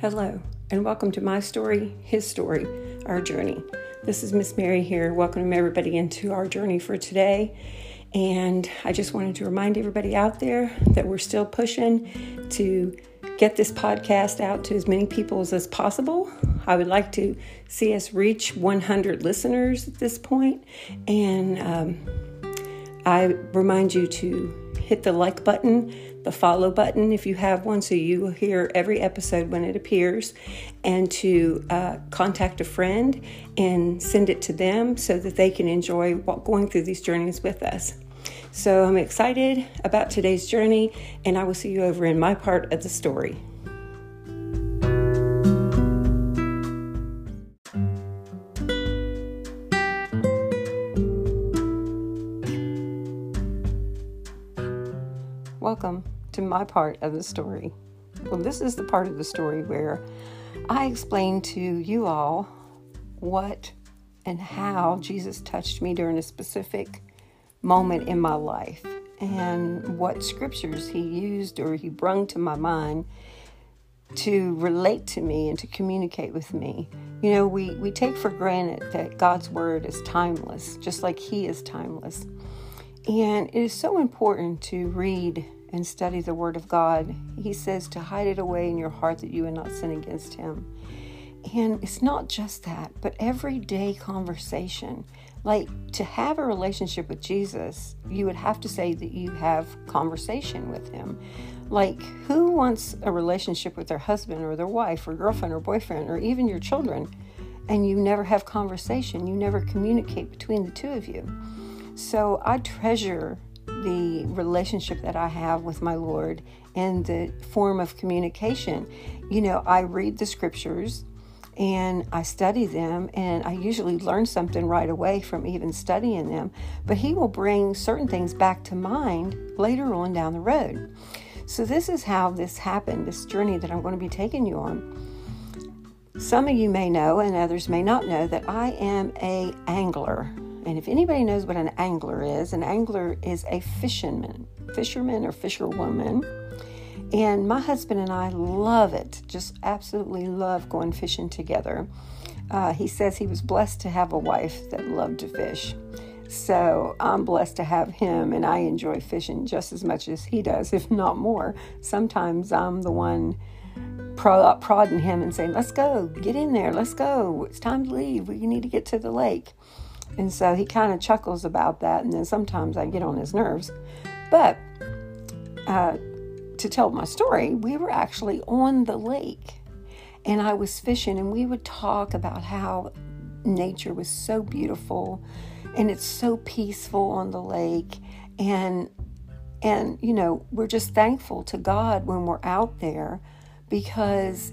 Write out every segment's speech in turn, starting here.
Hello, and welcome to my story, his story, our journey. This is Miss Mary here, welcoming everybody into our journey for today. And I just wanted to remind everybody out there that we're still pushing to get this podcast out to as many people as possible. I would like to see us reach 100 listeners at this point. And um, I remind you to hit the like button the follow button if you have one so you will hear every episode when it appears, and to uh, contact a friend and send it to them so that they can enjoy going through these journeys with us. So I'm excited about today's journey, and I will see you over in my part of the story. Welcome to my part of the story. Well, this is the part of the story where I explain to you all what and how Jesus touched me during a specific moment in my life and what scriptures he used or he brung to my mind to relate to me and to communicate with me. You know, we, we take for granted that God's word is timeless, just like he is timeless. And it is so important to read and study the Word of God. He says to hide it away in your heart that you would not sin against Him. And it's not just that, but everyday conversation. Like to have a relationship with Jesus, you would have to say that you have conversation with Him. Like, who wants a relationship with their husband or their wife or girlfriend or boyfriend or even your children and you never have conversation? You never communicate between the two of you. So I treasure the relationship that I have with my Lord and the form of communication. You know, I read the scriptures and I study them, and I usually learn something right away from even studying them. But He will bring certain things back to mind later on down the road. So, this is how this happened, this journey that I'm going to be taking you on. Some of you may know, and others may not know, that I am a angler. And if anybody knows what an angler is, an angler is a fisherman, fisherman or fisherwoman. And my husband and I love it, just absolutely love going fishing together. Uh, he says he was blessed to have a wife that loved to fish. So I'm blessed to have him, and I enjoy fishing just as much as he does, if not more. Sometimes I'm the one prodding him and saying, Let's go, get in there, let's go, it's time to leave, we need to get to the lake. And so he kind of chuckles about that, and then sometimes I get on his nerves. But uh, to tell my story, we were actually on the lake and I was fishing, and we would talk about how nature was so beautiful and it's so peaceful on the lake. And and you know, we're just thankful to God when we're out there because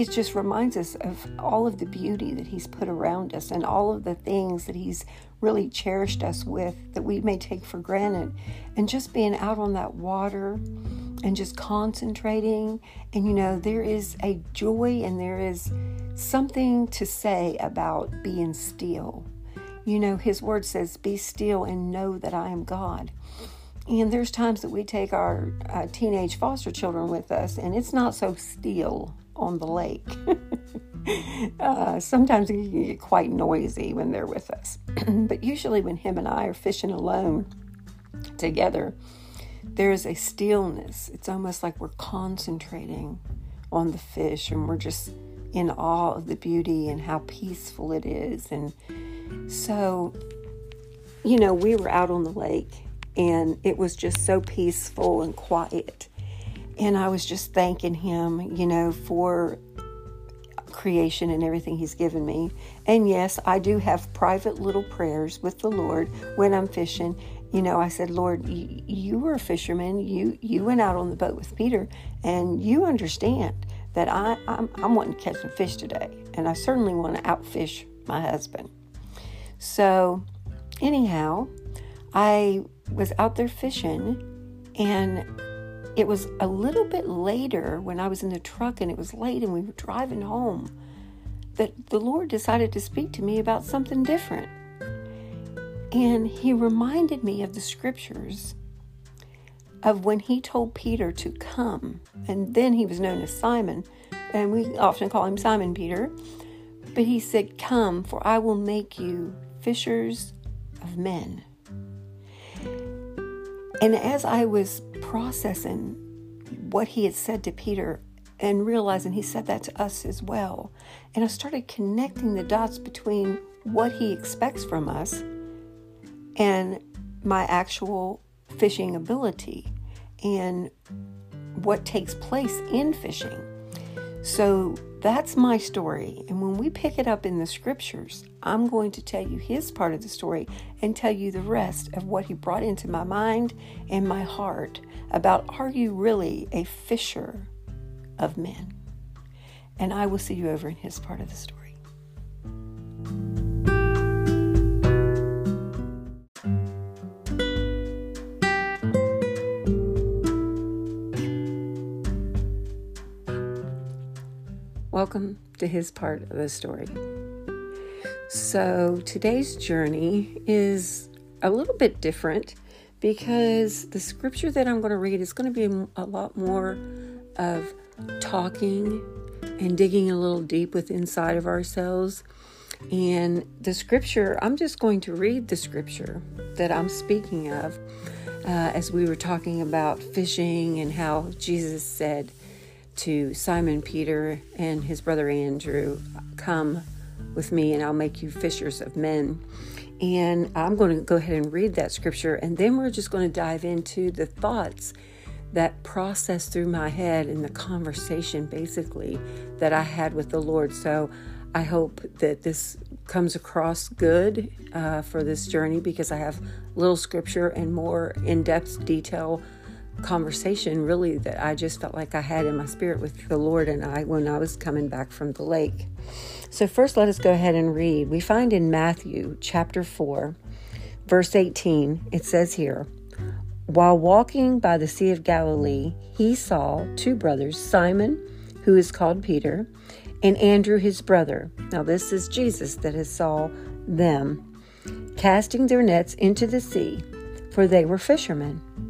it just reminds us of all of the beauty that He's put around us and all of the things that He's really cherished us with that we may take for granted. And just being out on that water and just concentrating. And you know, there is a joy and there is something to say about being still. You know, His word says, Be still and know that I am God. And there's times that we take our uh, teenage foster children with us, and it's not so still on the lake. uh, sometimes it can get quite noisy when they're with us. but usually, when him and I are fishing alone together, there is a stillness. It's almost like we're concentrating on the fish and we're just in awe of the beauty and how peaceful it is. And so, you know, we were out on the lake and it was just so peaceful and quiet. And I was just thanking him, you know, for creation and everything he's given me. And yes, I do have private little prayers with the Lord when I'm fishing. You know, I said, Lord, you, you were a fisherman. You you went out on the boat with Peter, and you understand that I I'm, I'm wanting to catch some fish today, and I certainly want to outfish my husband. So, anyhow, I was out there fishing, and it was a little bit later when I was in the truck and it was late and we were driving home that the Lord decided to speak to me about something different. And He reminded me of the scriptures of when He told Peter to come, and then he was known as Simon, and we often call him Simon Peter. But he said, Come, for I will make you fishers of men. And as I was processing what he had said to Peter and realizing he said that to us as well, and I started connecting the dots between what he expects from us and my actual fishing ability and what takes place in fishing. So that's my story. And when we pick it up in the scriptures, I'm going to tell you his part of the story and tell you the rest of what he brought into my mind and my heart about are you really a fisher of men? And I will see you over in his part of the story. Welcome to his part of the story. So, today's journey is a little bit different because the scripture that I'm going to read is going to be a lot more of talking and digging a little deep with inside of ourselves. And the scripture, I'm just going to read the scripture that I'm speaking of uh, as we were talking about fishing and how Jesus said, to Simon Peter and his brother Andrew, Come with me and I'll make you fishers of men. And I'm going to go ahead and read that scripture, and then we're just going to dive into the thoughts that process through my head in the conversation basically that I had with the Lord. So I hope that this comes across good uh, for this journey because I have little scripture and more in depth detail conversation really that I just felt like I had in my spirit with the Lord and I when I was coming back from the lake. So, first, let us go ahead and read. We find in Matthew chapter 4, verse 18, it says here, While walking by the Sea of Galilee, he saw two brothers, Simon, who is called Peter, and Andrew his brother. Now, this is Jesus that has saw them casting their nets into the sea, for they were fishermen.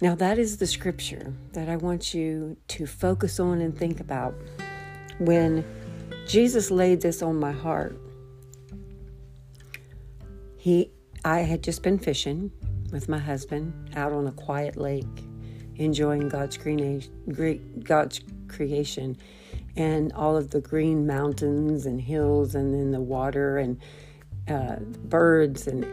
Now, that is the scripture that I want you to focus on and think about. When Jesus laid this on my heart, he, I had just been fishing with my husband out on a quiet lake, enjoying God's God's creation, and all of the green mountains and hills, and then the water and uh, birds and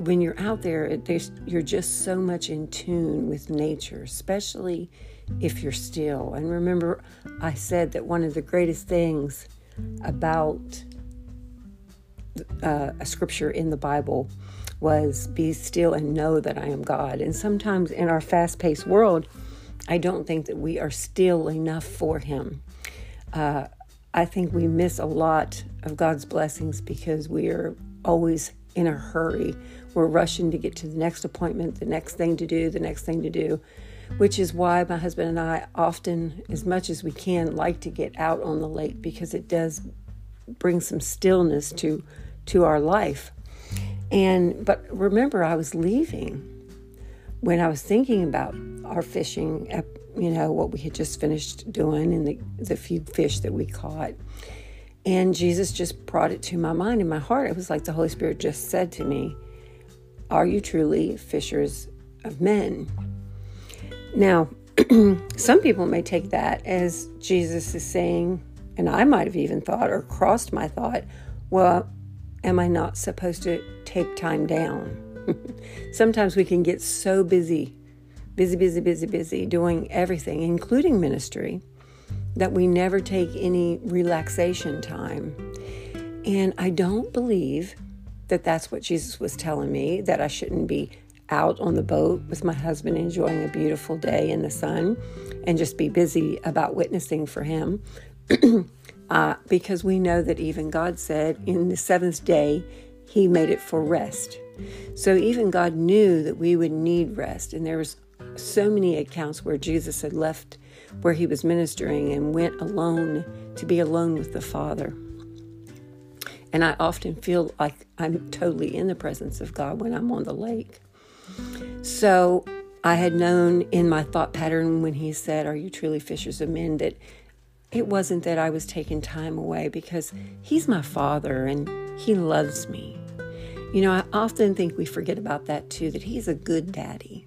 when you're out there, it, you're just so much in tune with nature, especially if you're still. And remember, I said that one of the greatest things about uh, a scripture in the Bible was be still and know that I am God. And sometimes in our fast paced world, I don't think that we are still enough for Him. Uh, I think we miss a lot of God's blessings because we are always in a hurry. We're rushing to get to the next appointment, the next thing to do, the next thing to do, which is why my husband and I often, as much as we can, like to get out on the lake because it does bring some stillness to to our life. And but remember, I was leaving when I was thinking about our fishing, you know, what we had just finished doing and the, the few fish that we caught. And Jesus just brought it to my mind and my heart. It was like the Holy Spirit just said to me, Are you truly fishers of men? Now, some people may take that as Jesus is saying, and I might have even thought or crossed my thought, well, am I not supposed to take time down? Sometimes we can get so busy, busy, busy, busy, busy, doing everything, including ministry, that we never take any relaxation time. And I don't believe that that's what Jesus was telling me, that I shouldn't be out on the boat with my husband enjoying a beautiful day in the sun and just be busy about witnessing for him. uh, because we know that even God said in the seventh day, He made it for rest. So even God knew that we would need rest. And there was so many accounts where Jesus had left where he was ministering and went alone to be alone with the Father. And I often feel like I'm totally in the presence of God when I'm on the lake. So I had known in my thought pattern when he said, Are you truly fishers of men? that it wasn't that I was taking time away because he's my father and he loves me. You know, I often think we forget about that too, that he's a good daddy.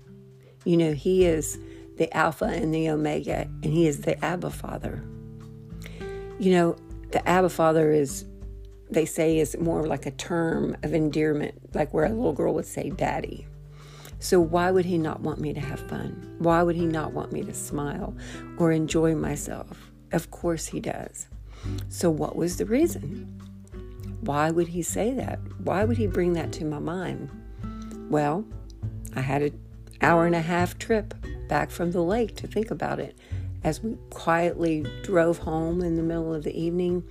You know, he is the Alpha and the Omega, and he is the Abba Father. You know, the Abba Father is, they say, is more like a term of endearment, like where a little girl would say, Daddy. So, why would he not want me to have fun? Why would he not want me to smile or enjoy myself? Of course, he does. So, what was the reason? Why would he say that? Why would he bring that to my mind? Well, I had an hour and a half trip back from the lake to think about it. As we quietly drove home in the middle of the evening,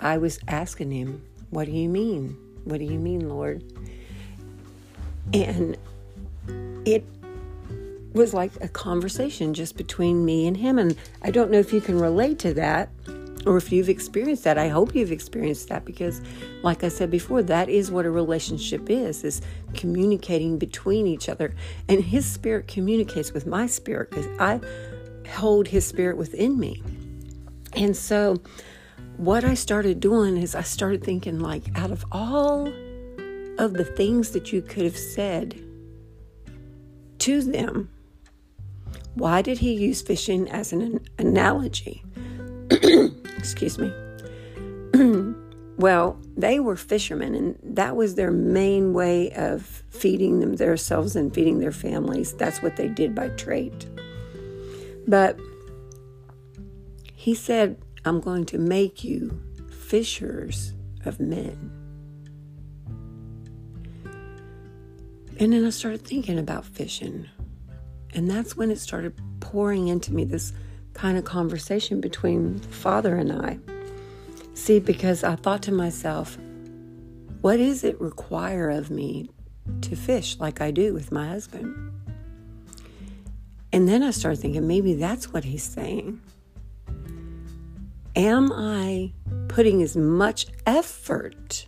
I was asking him, What do you mean? What do you mean, Lord? And it was like a conversation just between me and him. And I don't know if you can relate to that or if you've experienced that. I hope you've experienced that because, like I said before, that is what a relationship is, is communicating between each other. And his spirit communicates with my spirit because I hold his spirit within me. And so what I started doing is I started thinking like out of all of the things that you could have said to them, why did he use fishing as an analogy? Excuse me. well, they were fishermen, and that was their main way of feeding them themselves and feeding their families. That's what they did by trade. But he said, I'm going to make you fishers of men. And then I started thinking about fishing. And that's when it started pouring into me this kind of conversation between Father and I. See, because I thought to myself, what does it require of me to fish like I do with my husband? And then I started thinking, maybe that's what he's saying. Am I putting as much effort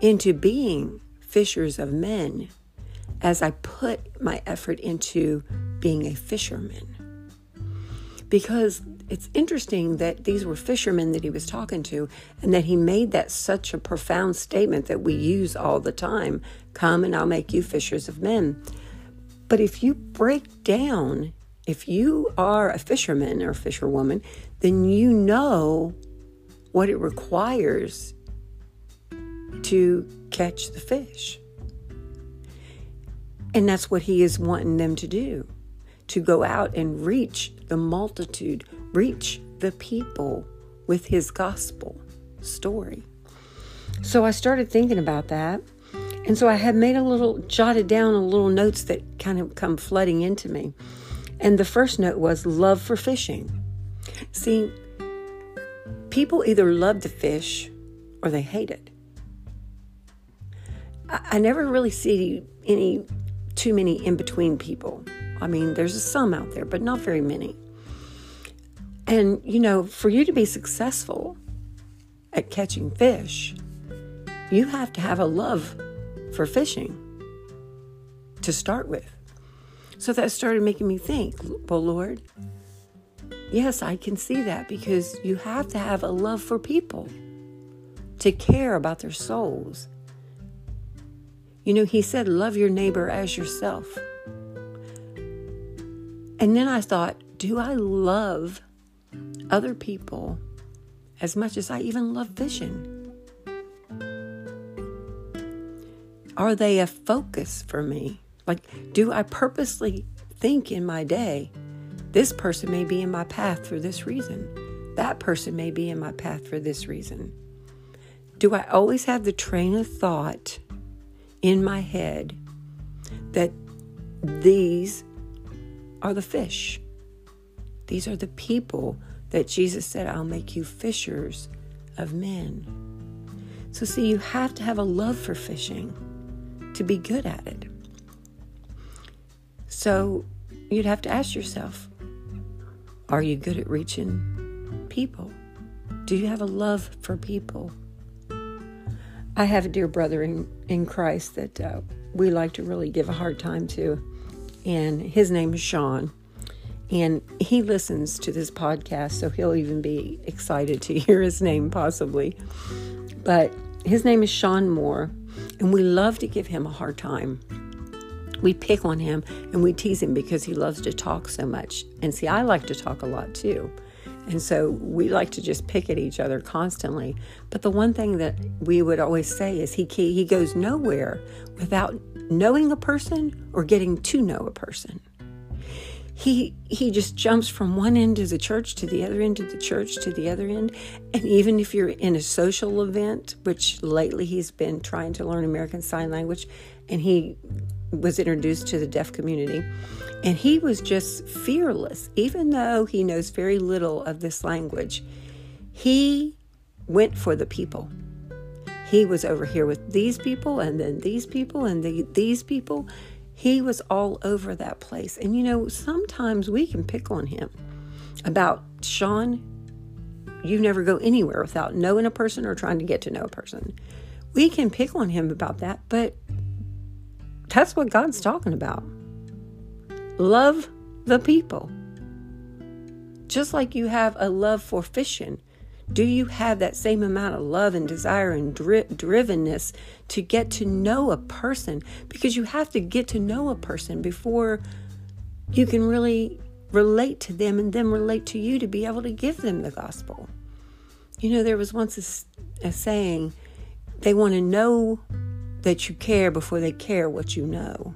into being fishers of men as I put my effort into being a fisherman. Because it's interesting that these were fishermen that he was talking to, and that he made that such a profound statement that we use all the time Come and I'll make you fishers of men. But if you break down, if you are a fisherman or fisherwoman, then you know what it requires to catch the fish. And that's what he is wanting them to do to go out and reach the multitude, reach the people with his gospel story. So I started thinking about that. And so I had made a little, jotted down a little notes that kind of come flooding into me. And the first note was love for fishing. See, people either love to fish or they hate it. I, never really see any too many in between people. I mean, there's some out there, but not very many. And, you know, for you to be successful at catching fish, you have to have a love for fishing to start with. So that started making me think, well, Lord, yes, I can see that because you have to have a love for people to care about their souls you know, he said, Love your neighbor as yourself. And then I thought, Do I love other people as much as I even love vision? Are they a focus for me? Like, do I purposely think in my day, this person may be in my path for this reason? That person may be in my path for this reason. Do I always have the train of thought in my head that these are the fish. These are the people that Jesus said, I'll make you fishers of men. So, see, you have to have a love for fishing to be good at it. So, you'd have to ask yourself are you good at reaching people? Do you have a love for people? I have a dear brother in, in Christ that uh, we like to really give a hard time to, and his name is Sean. And he listens to this podcast, so he'll even be excited to hear his name possibly. But his name is Sean Moore, and we love to give him a hard time. We pick on him and we tease him because he loves to talk so much. And see, I like to talk a lot too. And so we like to just pick at each other constantly. But the one thing that we would always say is he he goes nowhere without knowing a person or getting to know a person he he just jumps from one end of the church to the other end of the church to the other end and even if you're in a social event which lately he's been trying to learn american sign language and he was introduced to the deaf community and he was just fearless even though he knows very little of this language he went for the people he was over here with these people and then these people and the, these people he was all over that place. And you know, sometimes we can pick on him about Sean, you never go anywhere without knowing a person or trying to get to know a person. We can pick on him about that, but that's what God's talking about. Love the people. Just like you have a love for fishing, do you have that same amount of love and desire and dri- drivenness to get to know a person? Because you have to get to know a person before you can really relate to them and then relate to you to be able to give them the gospel. You know, there was once a, a saying they want to know that you care before they care what you know.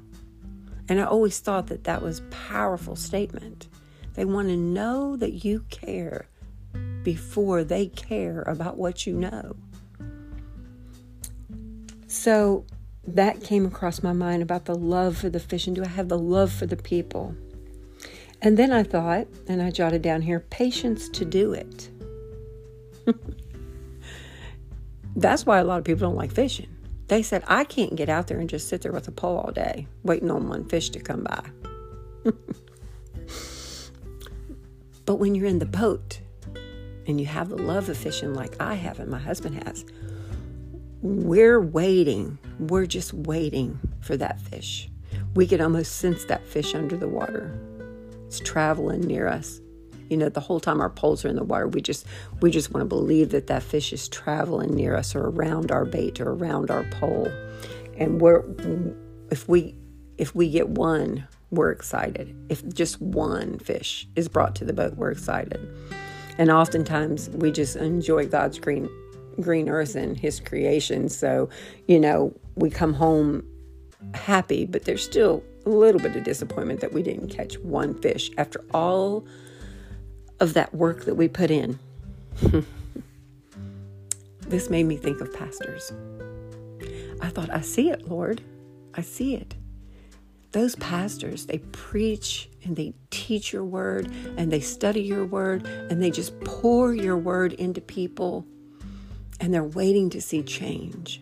And I always thought that that was powerful statement. They want to know that you care before they care about what you know. So that came across my mind about the love for the fish and do I have the love for the people? And then I thought, and I jotted down here, patience to do it. That's why a lot of people don't like fishing. They said, I can't get out there and just sit there with a pole all day waiting on one fish to come by. but when you're in the boat and you have the love of fishing like I have and my husband has, we're waiting. We're just waiting for that fish. We can almost sense that fish under the water. It's traveling near us. You know, the whole time our poles are in the water, we just we just want to believe that that fish is traveling near us or around our bait or around our pole. And we're if we if we get one, we're excited. If just one fish is brought to the boat, we're excited. And oftentimes we just enjoy God's green green earth and his creation. So, you know, we come home happy, but there's still a little bit of disappointment that we didn't catch one fish after all of that work that we put in. this made me think of pastors. I thought, I see it, Lord. I see it those pastors, they preach and they teach your word and they study your word and they just pour your word into people and they're waiting to see change.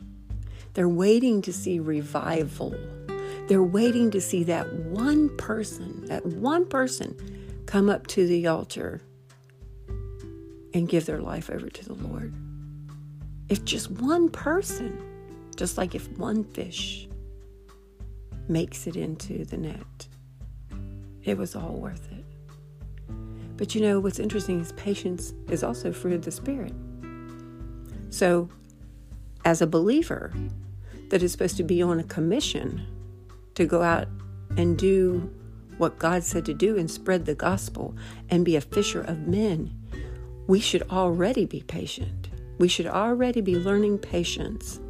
They're waiting to see revival. They're waiting to see that one person, that one person come up to the altar and give their life over to the Lord. If just one person, just like if one fish makes it into the net. It was all worth it. But you know, what's interesting is patience is also fruit of the Spirit. So, as a believer that is supposed to be on a commission to go out and do what God said to do and spread the gospel and be a fisher of men, we should already be patient. We should already be learning patience.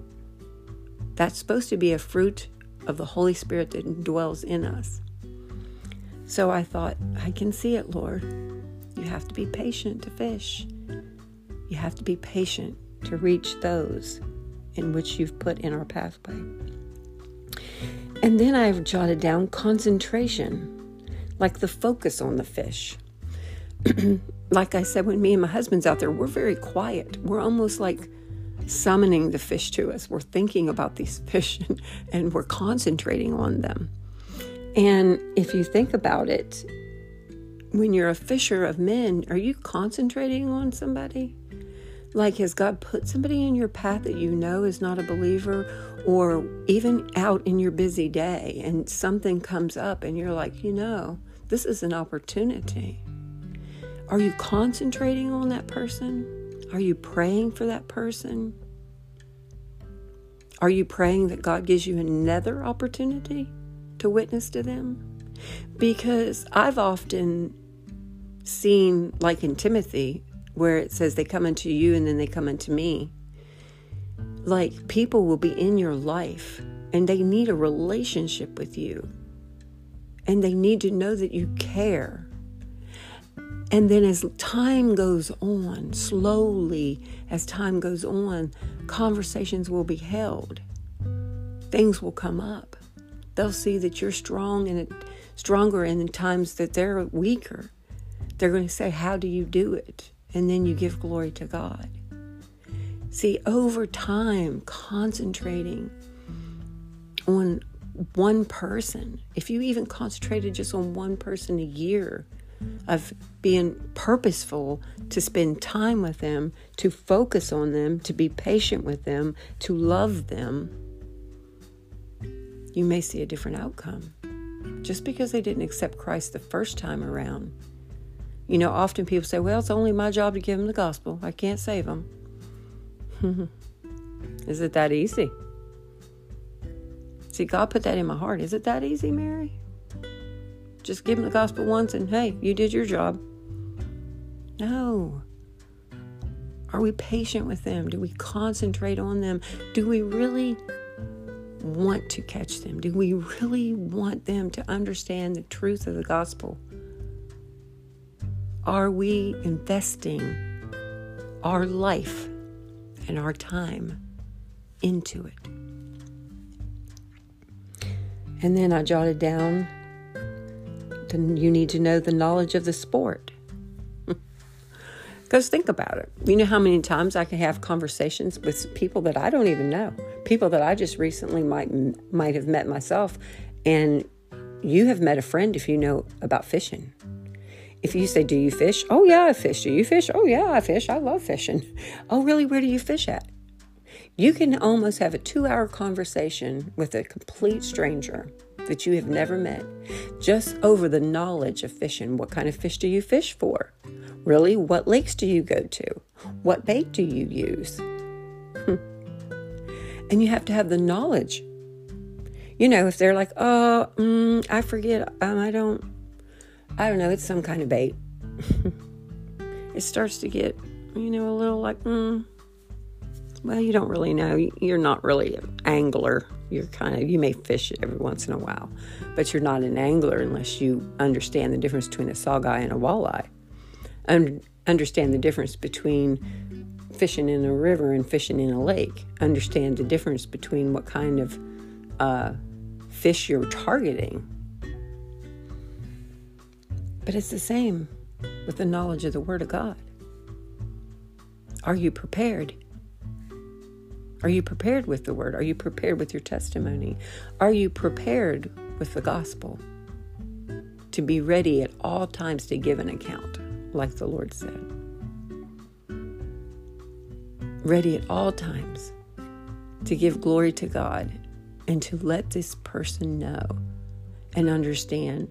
That's supposed to be a fruit of the Holy Spirit that dwells in us. So I thought, I can see it, Lord. You have to be patient to fish. You have to be patient to reach those in which you've put in our pathway. And then I've jotted down concentration, like the focus on the fish. like I said, when me and my husband's out there, we're very quiet. We're almost like summoning the fish to us. We're thinking about these fish and, and we're concentrating on them. And if you think about it, when you're a fisher of men, are you concentrating on somebody? Like, has God put somebody in your path that you know is not a believer, or even out in your busy day and something comes up and you're like, you know, this is an opportunity? Are you concentrating on that person? Are you praying for that person? Are you praying that God gives you another opportunity to witness to them? Because I've often seen, like in Timothy, where it says they come unto you and then they come unto me. Like people will be in your life and they need a relationship with you. And they need to know that you care. And then as time goes on, slowly as time goes on, conversations will be held. Things will come up. They'll see that you're strong and stronger in times that they're weaker. They're going to say, How do you do it? And then you give glory to God. See, over time, concentrating on one person, if you even concentrated just on one person a year, of being purposeful to spend time with them, to focus on them, to be patient with them, to love them, you may see a different outcome. Just because they didn't accept Christ the first time around you know, often people say, well, it's only my job to give them the gospel. I can't save them. Is it that easy? See, God put that in my heart. Is it that easy, Mary? Just give them the gospel once and hey, you did your job. No. Are we patient with them? Do we concentrate on them? Do we really want to catch them? Do we really want them to understand the truth of the gospel? Are we investing our life and our time into it? And then I jotted down then you need to know the knowledge of the sport. Because think about it. You know how many times I can have conversations with people that I don't even know, people that I just recently might might have met myself, and you have met a friend if you know about fishing. If you say, Do you fish? Oh, yeah, I fish. Do you fish? Oh, yeah, I fish. I love fishing. Oh, really? Where do you fish at? You can almost have a two hour conversation with a complete stranger that you have never met just over the knowledge of fishing. What kind of fish do you fish for? Really? What lakes do you go to? What bait do you use? and you have to have the knowledge. You know, if they're like, oh, mm, I forget, um, I don't, I don't know, it's some kind of bait. it starts to get, you know, a little like, mm, well, you don't really know. You're not really an angler. You're kind of, you may fish every once in a while, but you're not an angler unless you understand the difference between a saugeye and a walleye. And understand the difference between fishing in a river and fishing in a lake. Understand the difference between what kind of uh, fish you're targeting but it's the same with the knowledge of the Word of God. Are you prepared? Are you prepared with the Word? Are you prepared with your testimony? Are you prepared with the gospel? To be ready at all times to give an account, like the Lord said. Ready at all times to give glory to God and to let this person know and understand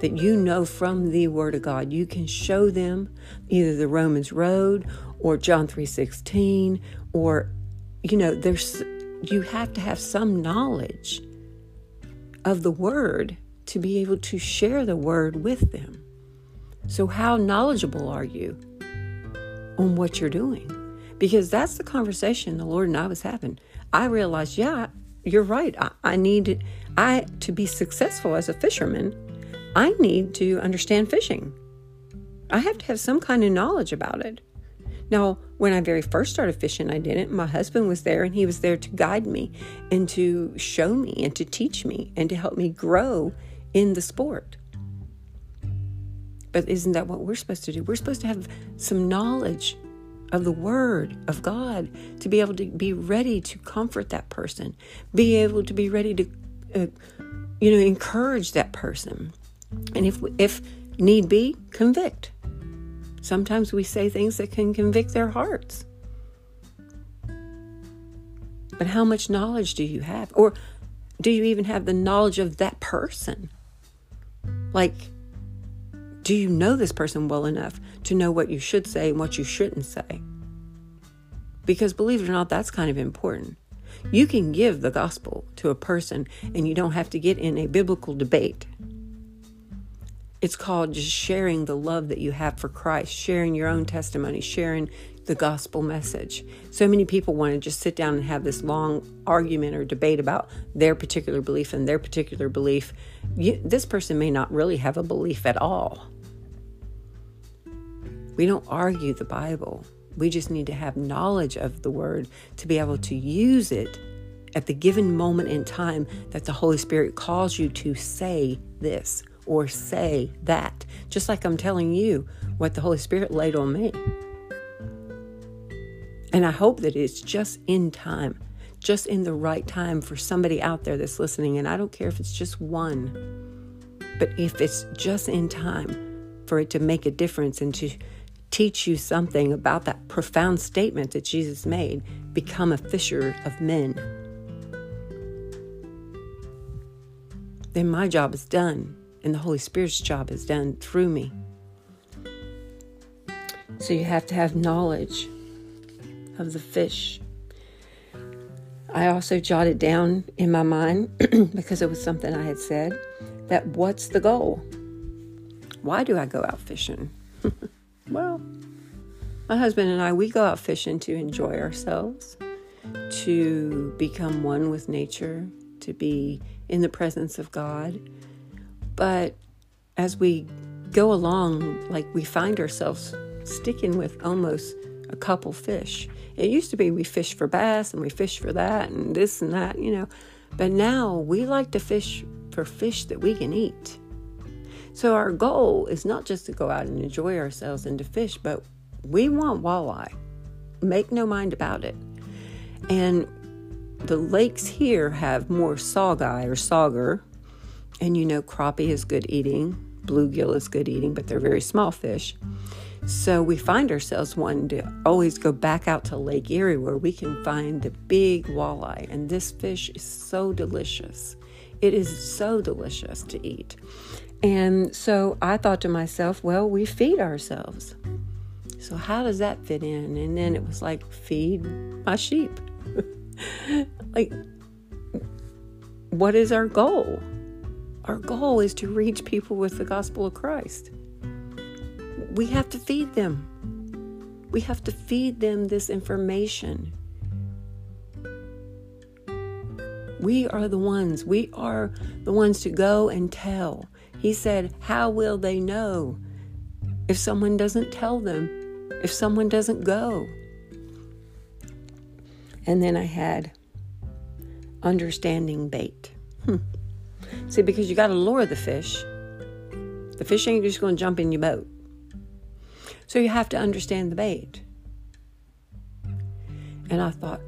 that you know from the word of God. You can show them either the Romans road or John 3:16 or you know there's you have to have some knowledge of the word to be able to share the word with them. So how knowledgeable are you on what you're doing? Because that's the conversation the Lord and I was having. I realized, yeah, you're right. I, I need I to be successful as a fisherman. I need to understand fishing. I have to have some kind of knowledge about it. Now, when I very first started fishing, I didn't. My husband was there and he was there to guide me and to show me and to teach me and to help me grow in the sport. But isn't that what we're supposed to do? We're supposed to have some knowledge of the Word of God to be able to be ready to comfort that person, be able to be ready to, uh, you know, encourage that person, and if if need be, convict. Sometimes we say things that can convict their hearts. But how much knowledge do you have? Or do you even have the knowledge of that person? Like, do you know this person well enough to know what you should say and what you shouldn't say? Because believe it or not, that's kind of important. You can give the gospel to a person and you don't have to get in a biblical debate. It's called just sharing the love that you have for Christ, sharing your own testimony, sharing the gospel message. So many people want to just sit down and have this long argument or debate about their particular belief and their particular belief. You, this person may not really have a belief at all. We don't argue the Bible. We just need to have knowledge of the word to be able to use it at the given moment in time that the Holy Spirit calls you to say this or say that. Just like I'm telling you what the Holy Spirit laid on me. And I hope that it's just in time, just in the right time for somebody out there that's listening. And I don't care if it's just one, but if it's just in time for it to make a difference and to teach you something about that profound statement that Jesus made become a fisher of men. Then my job is done, and the Holy Spirit's job is done through me. So you have to have knowledge of the fish. I also jotted down in my mind, because it was something I had said, that what's the goal? Why do I go out fishing? well, my husband and I, we go out fishing to enjoy ourselves, to become one with nature, to be in the presence of God. But as we go along, like we find ourselves sticking with almost a couple fish. It used to be we fish for bass and we fish for that and this and that, you know. But now we like to fish for fish that we can eat. So our goal is not just to go out and enjoy ourselves and to fish, but we want walleye. Make no mind about it. And the lakes here have more saugeye or sauger. And you know, crappie is good eating, bluegill is good eating, but they're very small fish. So we find ourselves wanting to always go back out to Lake Erie where we can find the big walleye. And this fish is so delicious. It is so delicious to eat. And so I thought to myself, well, we feed ourselves. So how does that fit in? And then it was like, feed my sheep. like, what is our goal? Our goal is to reach people with the gospel of Christ we have to feed them. We have to feed them this information. We are the ones, we are the ones to go and tell. He said, How will they know if someone doesn't tell them, if someone doesn't go? And then I had understanding bait. Hmm. See, because you got to lure the fish. The fish ain't just going to jump in your boat. So you have to understand the bait. And I thought,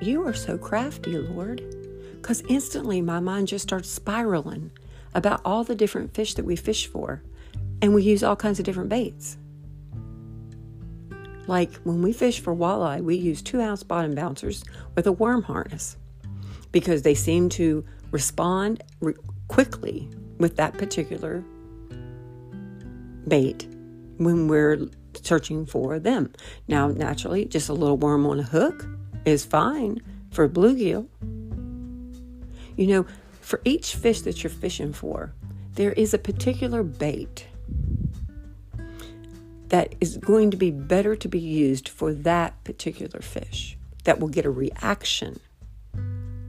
You are so crafty, Lord. Because instantly my mind just starts spiraling about all the different fish that we fish for. And we use all kinds of different baits. Like when we fish for walleye, we use two ounce bottom bouncers with a worm harness because they seem to respond re- quickly with that particular bait when we're searching for them. Now, naturally, just a little worm on a hook is fine for bluegill. You know, for each fish that you're fishing for, there is a particular bait that is going to be better to be used for that particular fish that will get a reaction,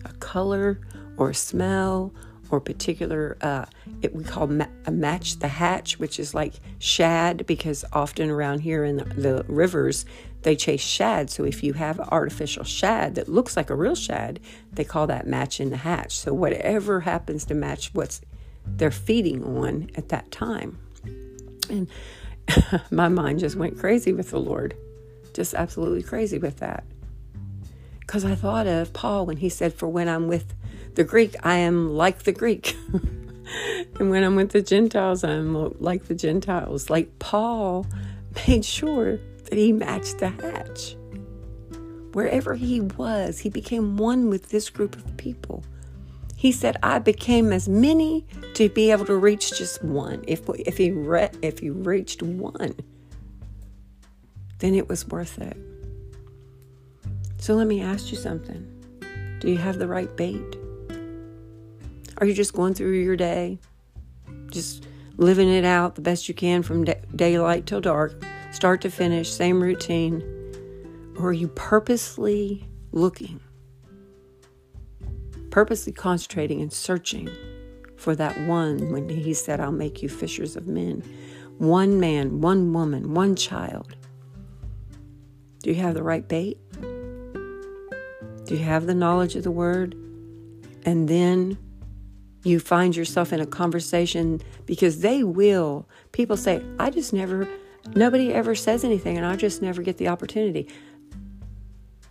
a color or smell or particular uh, it we call ma- a match the hatch which is like shad because often around here in the, the, rivers they chase shad. So if you have artificial shad that looks like a real shad they call that match in the hatch. So whatever happens to match what's they're feeding on at that time. And my mind just went crazy with the Lord, just absolutely crazy with that. Because I thought of Paul when he said, For when I'm with the Greek, I am like the Greek. and when I'm with the Gentiles, I'm like the Gentiles. Like Paul made sure that he matched the hatch. Wherever he was, he became one with this group of people. He said, I became as many to be able to reach just one. If, if, he, re- if he reached one, then it was worth it. So let me ask you something. Do you have the right bait? Are you just going through your day, just living it out the best you can from day- daylight till dark, start to finish, same routine? Or are you purposely looking, purposely concentrating and searching for that one when he said, I'll make you fishers of men? One man, one woman, one child. Do you have the right bait? Do you have the knowledge of the word? And then you find yourself in a conversation because they will. People say, I just never, nobody ever says anything and I just never get the opportunity.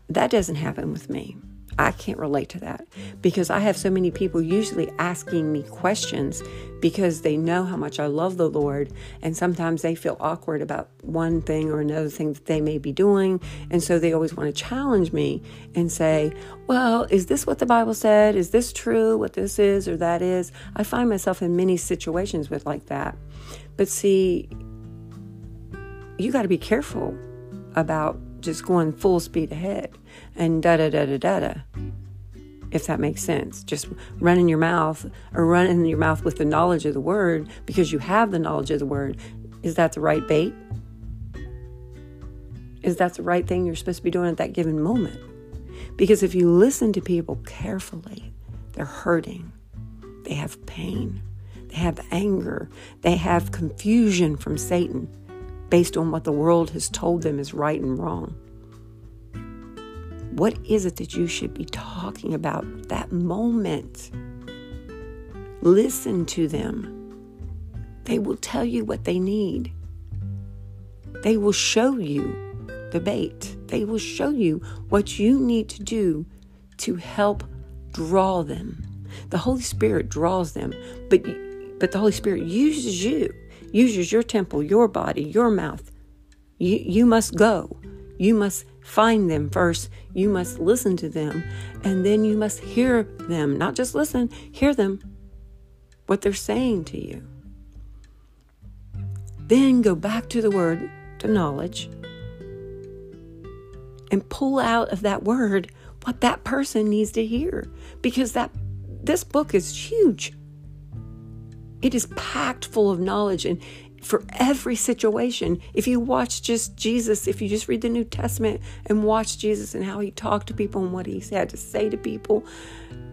That doesn't happen with me. I can't relate to that because I have so many people usually asking me questions because they know how much I love the Lord. And sometimes they feel awkward about one thing or another thing that they may be doing. And so they always want to challenge me and say, Well, is this what the Bible said? Is this true? What this is or that is? I find myself in many situations with like that. But see, you got to be careful about just going full speed ahead and da da da da da da. If that makes sense, just running your mouth or running your mouth with the knowledge of the word because you have the knowledge of the word. Is that the right bait? Is that the right thing you're supposed to be doing at that given moment? Because if you listen to people carefully, they're hurting, they have pain, they have anger, they have confusion from Satan based on what the world has told them is right and wrong. What is it that you should be talking about that moment? Listen to them. They will tell you what they need. They will show you the bait. They will show you what you need to do to help draw them. The Holy Spirit draws them, but but the Holy Spirit uses you uses your temple, your body, your mouth. You, you must go. You must find them first. You must listen to them. And then you must hear them. Not just listen, hear them, what they're saying to you. Then go back to the word, to knowledge, and pull out of that word what that person needs to hear. Because that this book is huge. It is packed full of knowledge and for every situation. If you watch just Jesus, if you just read the New Testament and watch Jesus and how he talked to people and what he had to say to people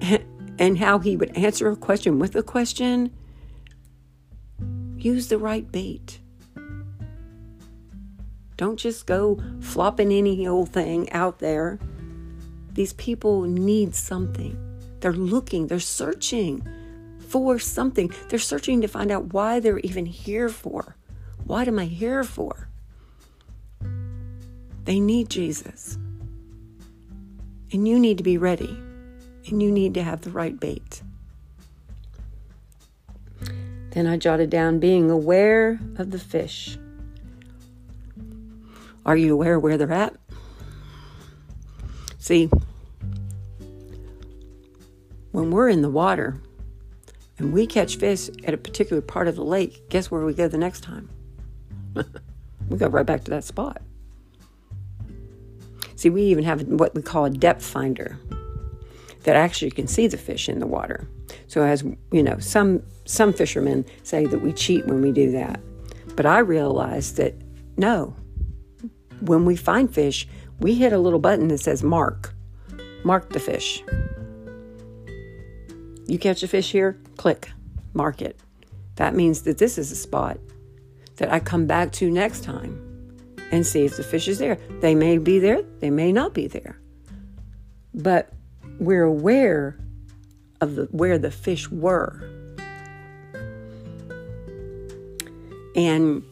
and how he would answer a question with a question, use the right bait. Don't just go flopping any old thing out there. These people need something. They're looking, they're searching for something. They're searching to find out why they're even here for. What am I here for? They need Jesus. And you need to be ready. And you need to have the right bait. Then I jotted down being aware of the fish. Are you aware where they're at? See, when we're in the water, and we catch fish at a particular part of the lake, guess where we go the next time? we go right back to that spot. See, we even have what we call a depth finder that actually can see the fish in the water. So as you know, some some fishermen say that we cheat when we do that. But I realized that no. When we find fish, we hit a little button that says mark. Mark the fish. You catch a fish here, click, mark it. That means that this is a spot that I come back to next time and see if the fish is there. They may be there, they may not be there. But we're aware of the, where the fish were. And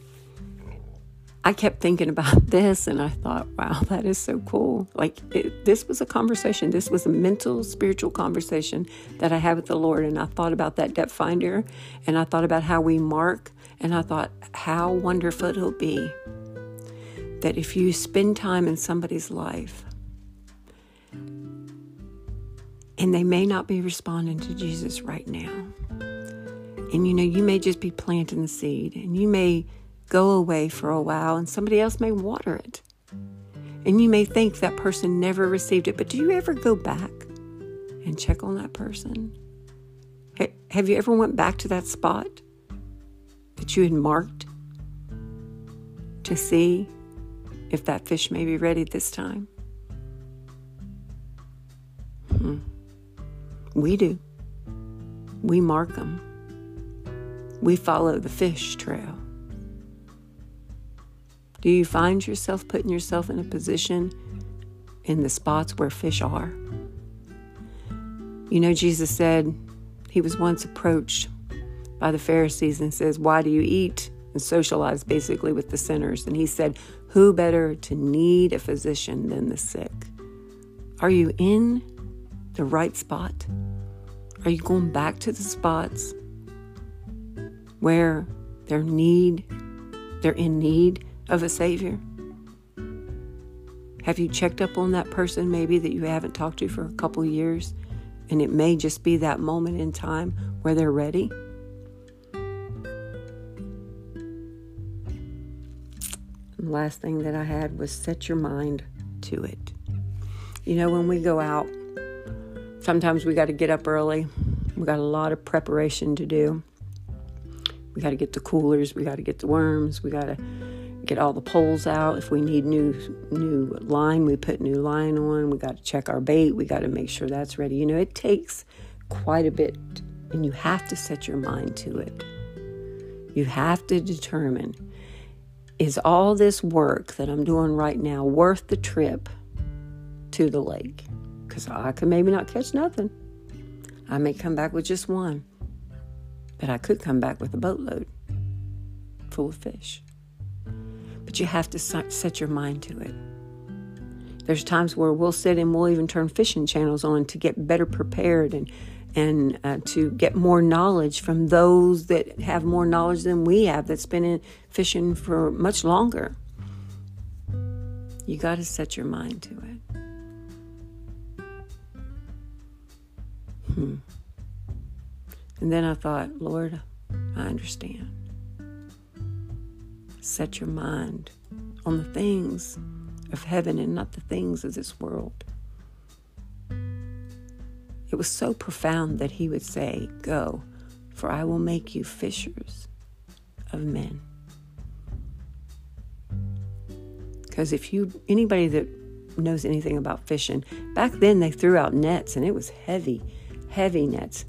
I kept thinking about this and I thought, wow, that is so cool. Like, it, this was a conversation. This was a mental, spiritual conversation that I had with the Lord. And I thought about that depth finder and I thought about how we mark. And I thought, how wonderful it'll be that if you spend time in somebody's life and they may not be responding to Jesus right now, and you know, you may just be planting the seed and you may go away for a while and somebody else may water it. And you may think that person never received it, but do you ever go back and check on that person? Have you ever went back to that spot that you had marked to see if that fish may be ready this time? Hmm. We do. We mark them. We follow the fish trail. Do you find yourself putting yourself in a position in the spots where fish are? You know, Jesus said he was once approached by the Pharisees and says, Why do you eat and socialize basically with the sinners? And he said, Who better to need a physician than the sick? Are you in the right spot? Are you going back to the spots where they're need they're in need of a Savior? Have you checked up on that person maybe that you haven't talked to for a couple years? And it may just be that moment in time where they're ready. the last thing that I had was set your mind to it. You know, when we go out, sometimes we got to get up early. We got a lot of preparation to do. We got to get the coolers, we got to get the worms, we got to get all the poles out. If we need new new line, we put new line on. We got to check our bait. We got to make sure that's ready. You know, it takes quite a bit and you have to set your mind to it. You have to determine is all this work that I'm doing right now worth the trip to the lake? Because I could maybe not catch nothing. I may come back with just one, but I could come back with a boatload full of fish but you have to set your mind to it. There's times where we'll sit and we'll even turn fishing channels on to get better prepared and and uh, to get more knowledge from those that have more knowledge than we have that's been in fishing for much longer. You got to set your mind to it. Hmm. And then I thought, Lord, I understand set your mind on the things of heaven and not the things of this world. It was so profound that he would say, Go, for I will make you fishers of men. Because if you, anybody that knows anything about fishing, back then they threw out nets and it was heavy, heavy nets.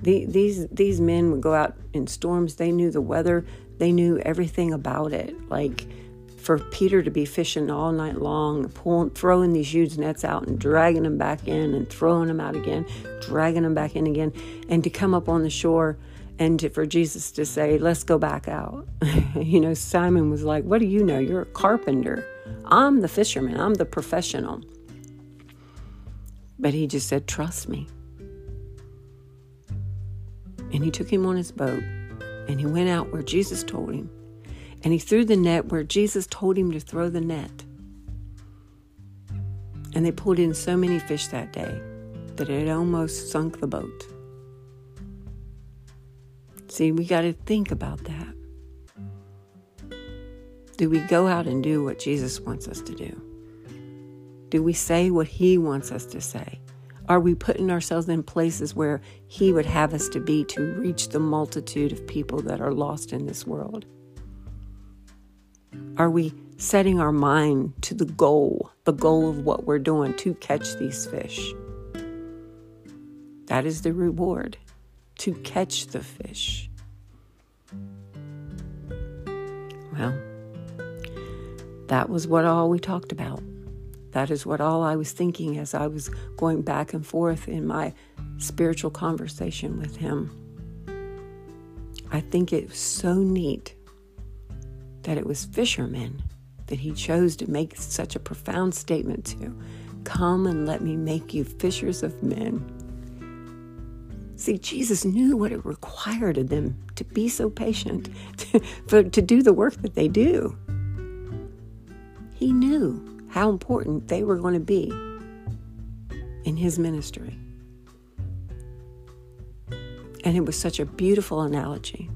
The, these these men would go out in storms. They knew the weather. They knew everything about it. Like for Peter to be fishing all night long, pulling, throwing these huge nets out and dragging them back in and throwing them out again, dragging them back in again, and to come up on the shore and to, for Jesus to say, let's go back out. you know, Simon was like, What do you know? You're a carpenter. I'm the fisherman, I'm the professional. But he just said, Trust me. And he took him on his boat and he went out where Jesus told him. And he threw the net where Jesus told him to throw the net. And they pulled in so many fish that day that it almost sunk the boat. See, we got to think about that. Do we go out and do what Jesus wants us to do? Do we say what he wants us to say? Are we putting ourselves in places where He would have us to be to reach the multitude of people that are lost in this world? Are we setting our mind to the goal, the goal of what we're doing to catch these fish? That is the reward to catch the fish. Well, that was what all we talked about. That is what all I was thinking as I was going back and forth in my spiritual conversation with him. I think it was so neat that it was fishermen that he chose to make such a profound statement to Come and let me make you fishers of men. See, Jesus knew what it required of them to be so patient, to, for, to do the work that they do. He knew how important they were going to be in his ministry. And it was such a beautiful analogy.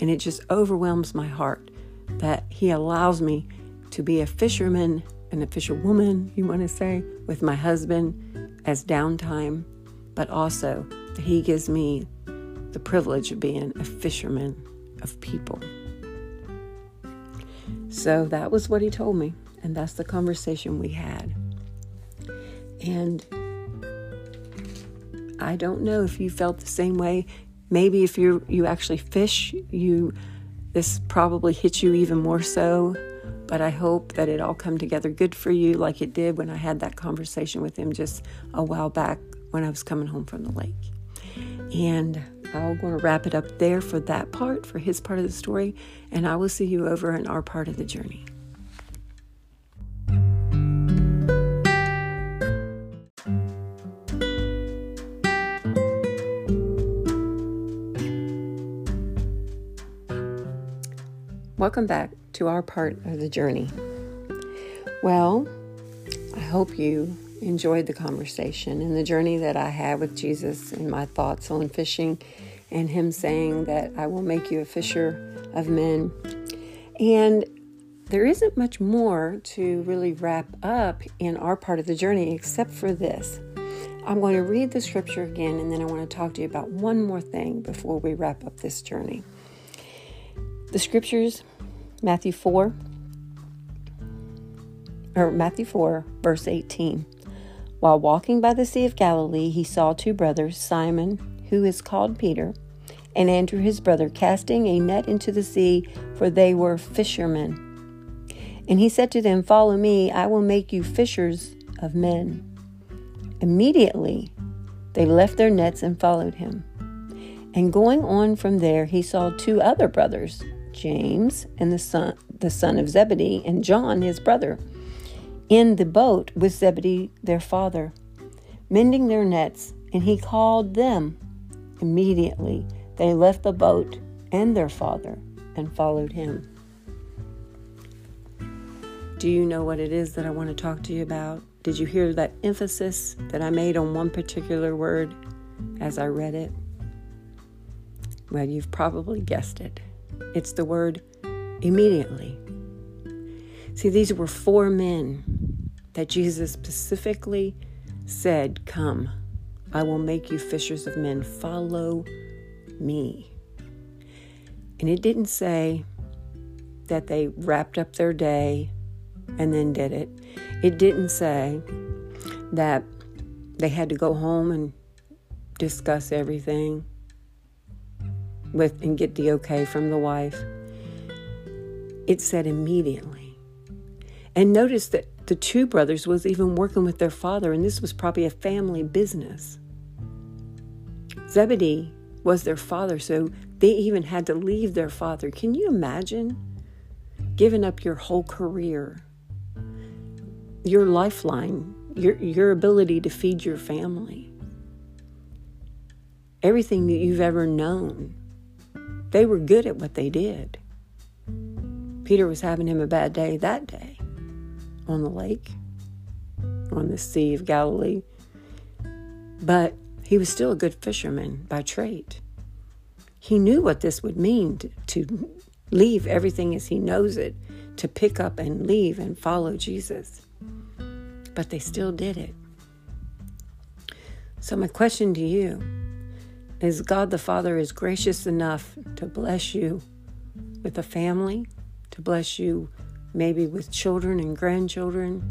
And it just overwhelms my heart that he allows me to be a fisherman, an official woman, you want to say, with my husband as downtime, but also that he gives me the privilege of being a fisherman of people. So that was what he told me, and that's the conversation we had. And I don't know if you felt the same way. Maybe if you you actually fish, you this probably hits you even more so. But I hope that it all come together good for you, like it did when I had that conversation with him just a while back when I was coming home from the lake. And I'm going to wrap it up there for that part, for his part of the story, and I will see you over in our part of the journey. Welcome back to our part of the journey. Well, I hope you enjoyed the conversation and the journey that I had with Jesus and my thoughts on fishing and Him saying that I will make you a fisher of men. And there isn't much more to really wrap up in our part of the journey except for this. I'm going to read the scripture again and then I want to talk to you about one more thing before we wrap up this journey. The scriptures, Matthew 4, or Matthew 4, verse 18. While walking by the Sea of Galilee, he saw two brothers, Simon, who is called Peter, and Andrew his brother, casting a net into the sea, for they were fishermen. And he said to them, Follow me, I will make you fishers of men. Immediately they left their nets and followed him. And going on from there, he saw two other brothers, James and the son, the son of Zebedee, and John his brother in the boat with Zebedee their father, mending their nets, and he called them. Immediately they left the boat and their father and followed him. Do you know what it is that I want to talk to you about? Did you hear that emphasis that I made on one particular word as I read it? Well, you've probably guessed it. It's the word immediately. See, these were four men that Jesus specifically said, Come, I will make you fishers of men. Follow me. And it didn't say that they wrapped up their day and then did it. It didn't say that they had to go home and discuss everything with and get the okay from the wife. It said immediately. And notice that the two brothers was even working with their father, and this was probably a family business. Zebedee was their father, so they even had to leave their father. Can you imagine giving up your whole career, your lifeline, your, your ability to feed your family, everything that you've ever known? They were good at what they did. Peter was having him a bad day that day on the lake, on the Sea of Galilee. But he was still a good fisherman by trade. He knew what this would mean to, to leave everything as he knows it, to pick up and leave and follow Jesus. But they still did it. So, my question to you is God the Father is gracious enough to bless you with a family, to bless you maybe with children and grandchildren,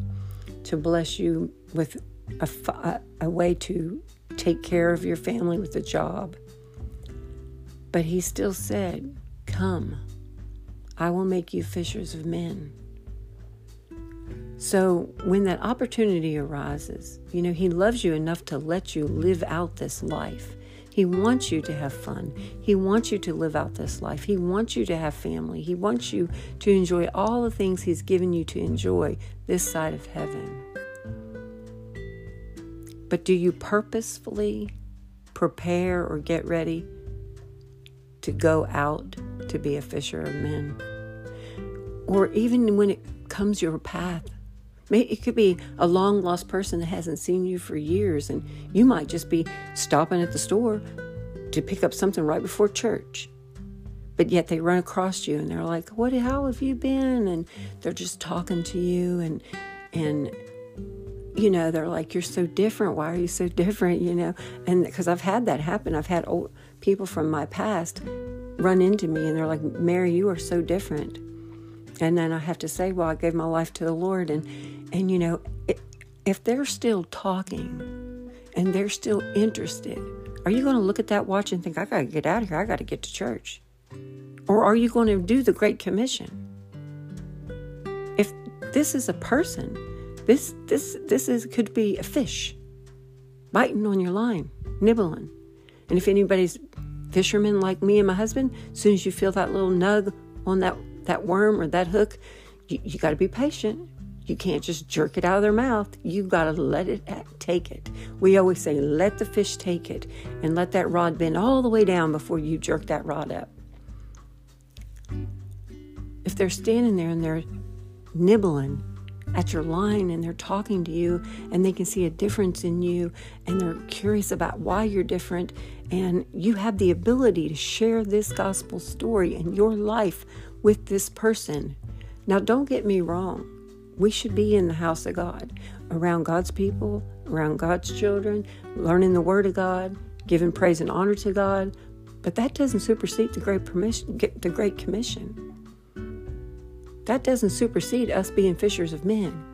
to bless you with a, a way to take care of your family with a job. But he still said, Come, I will make you fishers of men. So when that opportunity arises, you know, he loves you enough to let you live out this life, He wants you to have fun. He wants you to live out this life. He wants you to have family. He wants you to enjoy all the things He's given you to enjoy this side of heaven. But do you purposefully prepare or get ready to go out to be a fisher of men? Or even when it comes your path, it could be a long lost person that hasn't seen you for years, and you might just be stopping at the store to pick up something right before church. But yet they run across you and they're like, "What? How have you been?" And they're just talking to you, and and you know they're like, "You're so different. Why are you so different?" You know, and because I've had that happen, I've had old people from my past run into me and they're like, "Mary, you are so different." And then I have to say, well, I gave my life to the Lord. And, and you know, if they're still talking and they're still interested, are you going to look at that watch and think, I got to get out of here, I got to get to church? Or are you going to do the Great Commission? If this is a person, this this this is could be a fish biting on your line, nibbling. And if anybody's fisherman like me and my husband, as soon as you feel that little nug on that that worm or that hook, you, you got to be patient. You can't just jerk it out of their mouth. You got to let it take it. We always say, let the fish take it and let that rod bend all the way down before you jerk that rod up. If they're standing there and they're nibbling at your line and they're talking to you and they can see a difference in you and they're curious about why you're different and you have the ability to share this gospel story and your life with this person. Now, don't get me wrong. We should be in the house of God, around God's people, around God's children, learning the Word of God, giving praise and honor to God. But that doesn't supersede the Great, permission, the Great Commission. That doesn't supersede us being fishers of men.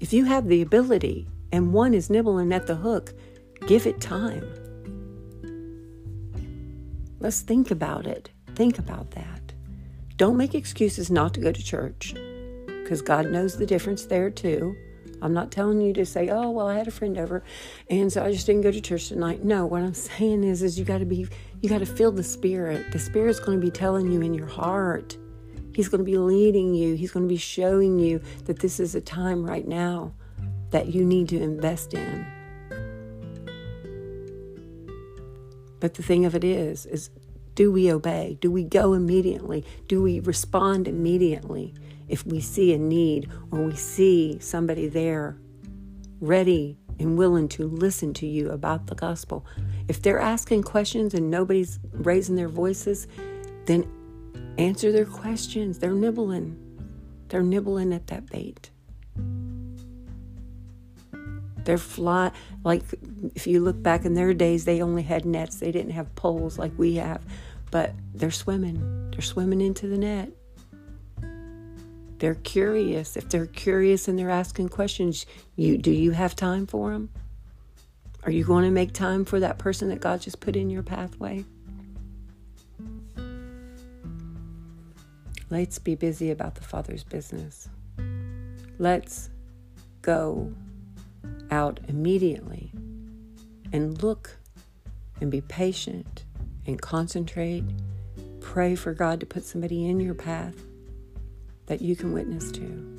If you have the ability and one is nibbling at the hook, give it time. Let's think about it. Think about that. Don't make excuses not to go to church because God knows the difference there too. I'm not telling you to say, "Oh, well, I had a friend over, and so I just didn't go to church tonight." No, what I'm saying is, is you got to be, you got to feel the Spirit. The Spirit's going to be telling you in your heart. He's going to be leading you. He's going to be showing you that this is a time right now that you need to invest in. But the thing of it is, is do we obey? Do we go immediately? Do we respond immediately if we see a need or we see somebody there ready and willing to listen to you about the gospel? If they're asking questions and nobody's raising their voices, then answer their questions. They're nibbling. They're nibbling at that bait. They're fly like if you look back in their days, they only had nets. They didn't have poles like we have but they're swimming. They're swimming into the net. They're curious. If they're curious and they're asking questions, you do you have time for them? Are you going to make time for that person that God just put in your pathway? Let's be busy about the Father's business. Let's go out immediately and look and be patient and concentrate. Pray for God to put somebody in your path that you can witness to.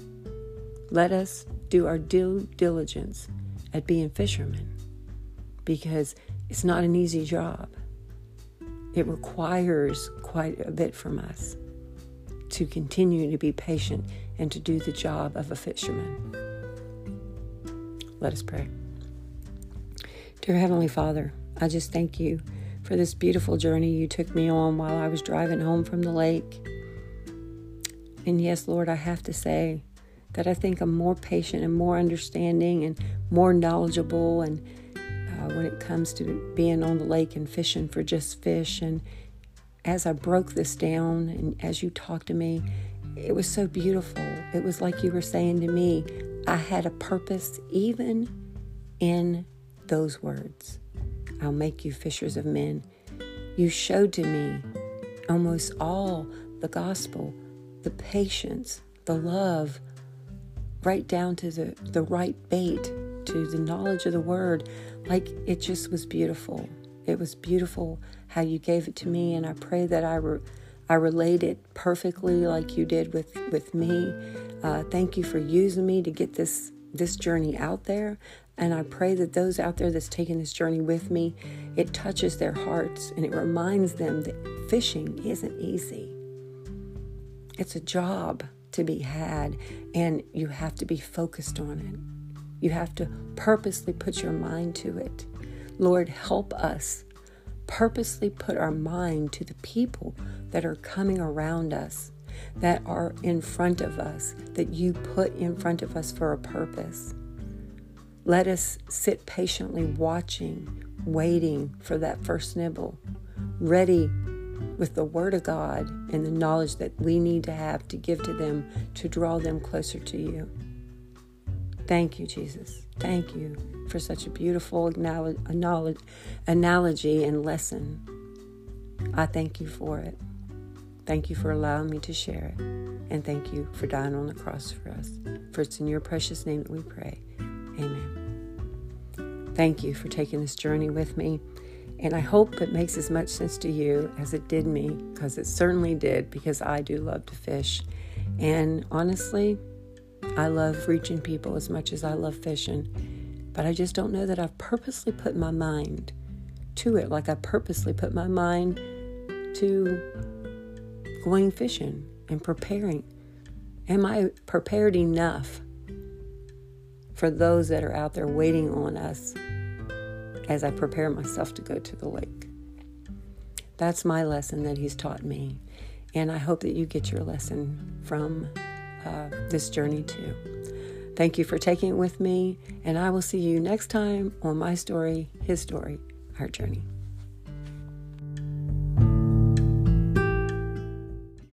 Let us do our due diligence at being fishermen because it's not an easy job. It requires quite a bit from us to continue to be patient and to do the job of a fisherman. Let us pray. Dear Heavenly Father, I just thank you for this beautiful journey you took me on while I was driving home from the lake. And yes, Lord, I have to say that I think I'm more patient and more understanding and more knowledgeable and uh, when it comes to being on the lake and fishing for just fish. And as I broke this down and as you talked to me, it was so beautiful. It was like you were saying to me, I had a purpose even in those words. I'll make you fishers of men. You showed to me almost all the gospel, the patience, the love, right down to the, the right bait, to the knowledge of the word. like it just was beautiful. It was beautiful how you gave it to me, and I pray that I re- I relate it perfectly like you did with with me. Uh, thank you for using me to get this this journey out there. And I pray that those out there that's taking this journey with me, it touches their hearts and it reminds them that fishing isn't easy. It's a job to be had, and you have to be focused on it. You have to purposely put your mind to it. Lord, help us purposely put our mind to the people that are coming around us, that are in front of us, that you put in front of us for a purpose. Let us sit patiently watching, waiting for that first nibble, ready with the Word of God and the knowledge that we need to have to give to them to draw them closer to you. Thank you, Jesus. Thank you for such a beautiful analogy and lesson. I thank you for it. Thank you for allowing me to share it. And thank you for dying on the cross for us. For it's in your precious name that we pray. Amen. Thank you for taking this journey with me. And I hope it makes as much sense to you as it did me, because it certainly did, because I do love to fish. And honestly, I love reaching people as much as I love fishing. But I just don't know that I've purposely put my mind to it, like I purposely put my mind to going fishing and preparing. Am I prepared enough for those that are out there waiting on us as I prepare myself to go to the lake. That's my lesson that he's taught me. And I hope that you get your lesson from uh, this journey too. Thank you for taking it with me, and I will see you next time on my story, his story, our journey.